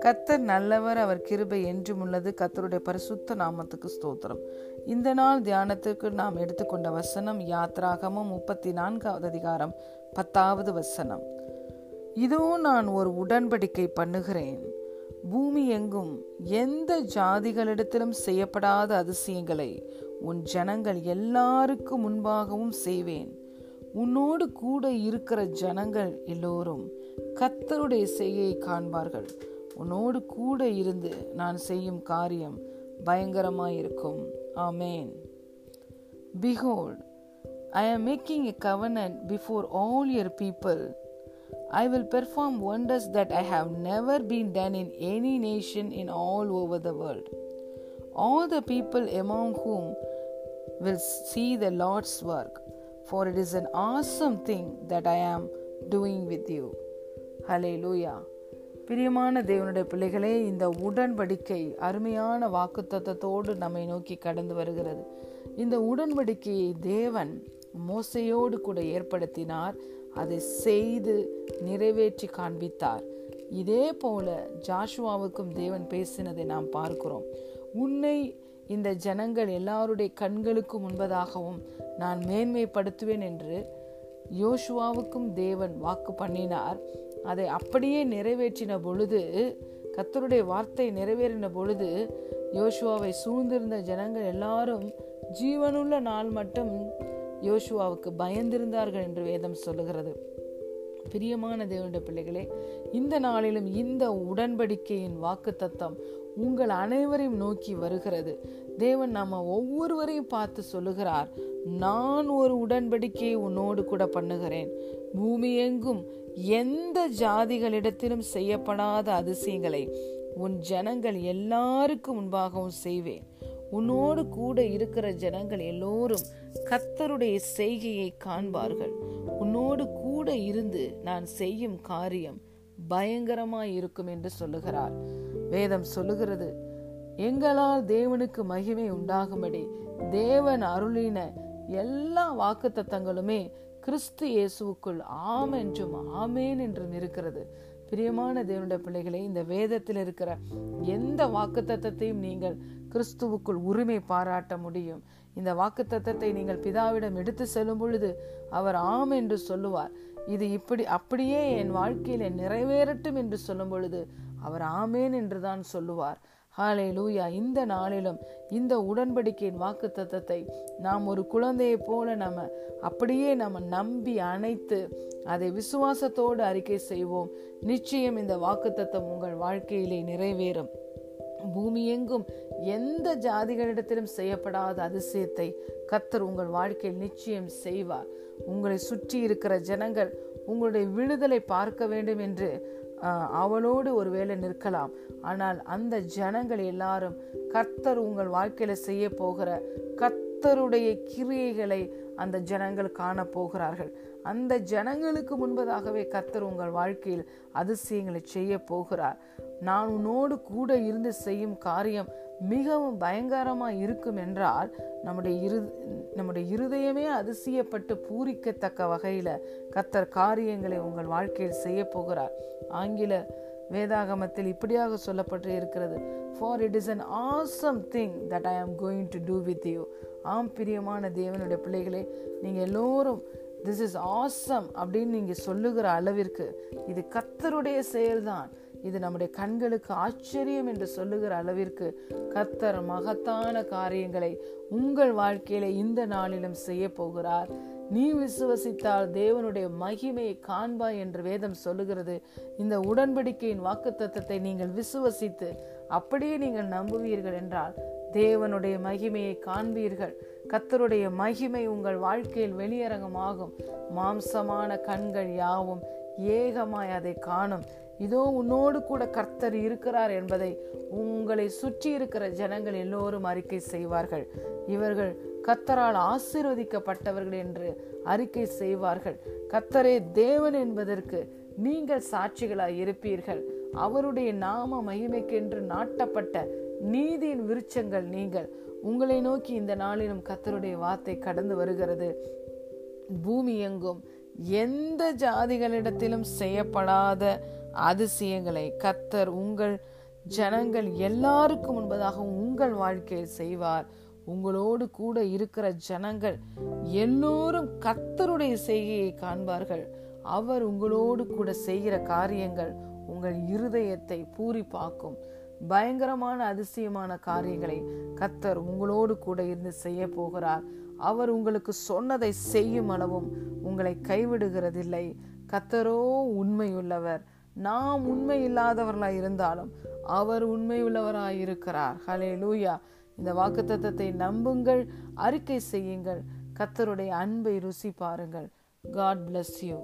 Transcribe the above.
கத்தர் நல்லவர் அவர் கிருபை என்றும் உள்ளது. கத்தருடைய பரிசுத்த நாமத்துக்கு ஸ்தோத்திரம். இந்த நாள் தியானத்திற்கு நாம் எடுத்துக்கொண்ட வசனம் யாத்ராகமும் முப்பத்தி நான்காவது அதிகாரம் பத்தாவது வசனம். இதோ நான் ஒரு உடன்படிக்கை பண்ணுகிறேன். பூமி எங்கும் எந்த ஜாதிகளிடத்திலும் செய்யப்படாத அதிசயங்களை உன் ஜனங்கள் எல்லாருக்கும் முன்பாகவும் செய்வேன். உன்னோடு கூட இருக்கிற ஜனங்கள் எல்லோரும் கத்தருடைய செய்யை காண்பார்கள் உன்னோடு கூட இருந்து நான் செய்யும் காரியம் பயங்கரமாயிருக்கும் ஆமேன் Behold, I am making a covenant before all your people. I will perform wonders that I have never been done in any nation in all over the world. All the people among whom will see the Lord's work, for it is an awesome thing that I am doing with you. Hallelujah. பிரியமான தேவனுடைய பிள்ளைகளே இந்த உடன்படிக்கை அருமையான வாக்குத்தத்தோடு நம்மை நோக்கி கடந்து வருகிறது இந்த உடன்படிக்கையை தேவன் மோசையோடு கூட ஏற்படுத்தினார் அதை செய்து நிறைவேற்றி காண்பித்தார் இதே போல ஜாஷுவாவுக்கும் தேவன் பேசினதை நாம் பார்க்கிறோம் உன்னை இந்த ஜனங்கள் எல்லாருடைய கண்களுக்கு முன்பதாகவும் நான் மேன்மைப்படுத்துவேன் என்று யோசுவாவுக்கும் தேவன் வாக்கு பண்ணினார். அதை அப்படியே நிறைவேற்றின பொழுது கத்தருடைய வார்த்தை நிறைவேறின பொழுது யோசுவாவை சூழ்ந்திருந்த ஜனங்கள் எல்லாரும் ஜீவனுள்ள நாள் மட்டும் யோசுவாவுக்கு பயந்திருந்தார்கள் என்று வேதம் சொல்லுகிறது. பிரியமான தேவனுடைய பிள்ளைகளே இந்த நாளிலும் இந்த உடன்படிக்கையின் வாக்கு தத்தம் உங்கள் அனைவரையும் நோக்கி வருகிறது. தேவன் நாம் ஒவ்வொருவரையும் பார்த்து சொல்லுகிறார் நான் ஒரு உடன்படிக்கையை உன்னோடு கூட பண்ணுகிறேன். பூமி எங்கும் எந்த ஜாதிகளிடத்திலும் செய்யப்படாத அதிசயங்களை உன் ஜனங்கள் எல்லாருக்கும் முன்பாகவும் செய்வேன். உன்னோடு கூட இருக்கிற ஜனங்கள் எல்லோரும் கத்தருடைய செய்கையை காண்பார்கள். உன்னோடு கூட இருந்து நான் செய்யும் காரியம் பயங்கரமாய் இருக்கும் என்று சொல்லுகிறார். வேதம் சொல்லுகிறது எங்களால் தேவனுக்கு மகிமை உண்டாகும்படி தேவன் அருளின எல்லா வாக்கு தத்தங்களுமே கிறிஸ்து இயேசுவுக்குள் ஆம் என்றும் ஆமேன் என்றும் இருக்கிறது. பிரியமான தேவனுடைய பிள்ளைகளை இந்த வேதத்தில் இருக்கிற எந்த வாக்கு தத்தத்தையும் நீங்கள் கிறிஸ்துவுக்குள் உரிமை பாராட்ட முடியும். இந்த வாக்கு தத்தத்தை நீங்கள் பிதாவிடம் எடுத்து செல்லும் பொழுது அவர் ஆம் என்று சொல்லுவார். இது இப்படி அப்படியே என் வாழ்க்கையில நிறைவேறட்டும் என்று சொல்லும் பொழுது அவர் ஆமேன் என்றுதான் சொல்லுவார். ஹாலே லூயா இந்த நாளிலும் இந்த உடன்படிக்கையின் வாக்கு தத்தத்தை நாம் ஒரு குழந்தையை போல நம்ம அப்படியே நம்ம நம்பி அணைத்து அதை விசுவாசத்தோடு அறிக்கை செய்வோம். நிச்சயம் இந்த வாக்கு தத்தம் உங்கள் வாழ்க்கையிலே நிறைவேறும். பூமி எங்கும் எந்த ஜாதிகளிடத்திலும் செய்யப்படாத அதிசயத்தை கத்தர் உங்கள் வாழ்க்கையில் நிச்சயம் செய்வார். உங்களை சுற்றி இருக்கிற ஜனங்கள் உங்களுடைய விடுதலை பார்க்க வேண்டும் என்று அவளோடு ஒருவேளை நிற்கலாம். ஆனால் அந்த ஜனங்கள் எல்லாரும் கர்த்தர் உங்கள் வாழ்க்கையில செய்ய போகிற கர்த்தருடைய கிரியைகளை அந்த ஜனங்கள் காண போகிறார்கள். அந்த ஜனங்களுக்கு முன்பதாகவே கர்த்தர் உங்கள் வாழ்க்கையில் அதிசயங்களை செய்ய போகிறார். நான் உன்னோடு கூட இருந்து செய்யும் காரியம் மிகவும் பயங்கரமாக இருக்கும் என்றால் நம்முடைய இரு நம்முடைய இருதயமே அதிசயப்பட்டு பூரிக்கத்தக்க வகையில் கத்தர் காரியங்களை உங்கள் வாழ்க்கையில் செய்ய போகிறார். ஆங்கில வேதாகமத்தில் இப்படியாக சொல்லப்பட்டு இருக்கிறது. For it is an awesome thing that I am going to do with you ஆம் பிரியமான தேவனுடைய பிள்ளைகளே நீங்கள் எல்லோரும் திஸ் இஸ் ஆசம் அப்படின்னு நீங்கள் சொல்லுகிற அளவிற்கு இது கத்தருடைய செயல்தான். இது நம்முடைய கண்களுக்கு ஆச்சரியம் என்று சொல்லுகிற அளவிற்கு கத்தர் மகத்தான காரியங்களை உங்கள் வாழ்க்கையில இந்த நாளிலும் செய்ய போகிறார். நீ விசுவசித்தால் தேவனுடைய மகிமையை காண்பாய் என்று வேதம் சொல்லுகிறது. இந்த உடன்படிக்கையின் வாக்கு தத்துவத்தை நீங்கள் விசுவசித்து அப்படியே நீங்கள் நம்புவீர்கள் என்றால் தேவனுடைய மகிமையை காண்பீர்கள். கத்தருடைய மகிமை உங்கள் வாழ்க்கையில் வெளியரங்கமாகும். மாம்சமான கண்கள் யாவும் ஏகமாய் அதை காணும். இதோ உன்னோடு கூட கர்த்தர் இருக்கிறார் என்பதை உங்களை சுற்றி இருக்கிற ஜனங்கள் எல்லோரும் அறிக்கை செய்வார்கள். இவர்கள் கத்தரால் ஆசீர்வதிக்கப்பட்டவர்கள் என்று அறிக்கை செய்வார்கள். கத்தரே தேவன் என்பதற்கு நீங்கள் சாட்சிகளாய் இருப்பீர்கள். அவருடைய நாம மகிமைக்கென்று நாட்டப்பட்ட நீதியின் விருச்சங்கள் நீங்கள். உங்களை நோக்கி இந்த நாளிலும் கத்தருடைய வார்த்தை கடந்து வருகிறது. பூமி எங்கும் எந்த ஜாதிகளிடத்திலும் செய்யப்படாத அதிசயங்களை கத்தர் உங்கள் ஜனங்கள் எல்லாருக்கும் முன்பதாக உங்கள் வாழ்க்கையில் செய்வார். உங்களோடு கூட இருக்கிற ஜனங்கள் எல்லோரும் கத்தருடைய செய்கையை காண்பார்கள். அவர் உங்களோடு கூட செய்கிற காரியங்கள் உங்கள் இருதயத்தை பூரிப்பாக்கும். பயங்கரமான அதிசயமான காரியங்களை கத்தர் உங்களோடு கூட இருந்து செய்ய போகிறார். அவர் உங்களுக்கு சொன்னதை செய்யும் அளவும் உங்களை கைவிடுகிறதில்லை. கத்தரோ உண்மையுள்ளவர். நாம் உண்மை இல்லாதவர்களாய் இருந்தாலும் அவர் உண்மையுள்ளவராய் இருக்கிறார். ஹலே லூயா இந்த வாக்கு தத்தத்தை நம்புங்கள் அறிக்கை செய்யுங்கள். கத்தருடைய அன்பை ருசி பாருங்கள் காட் பிளஸ் யூ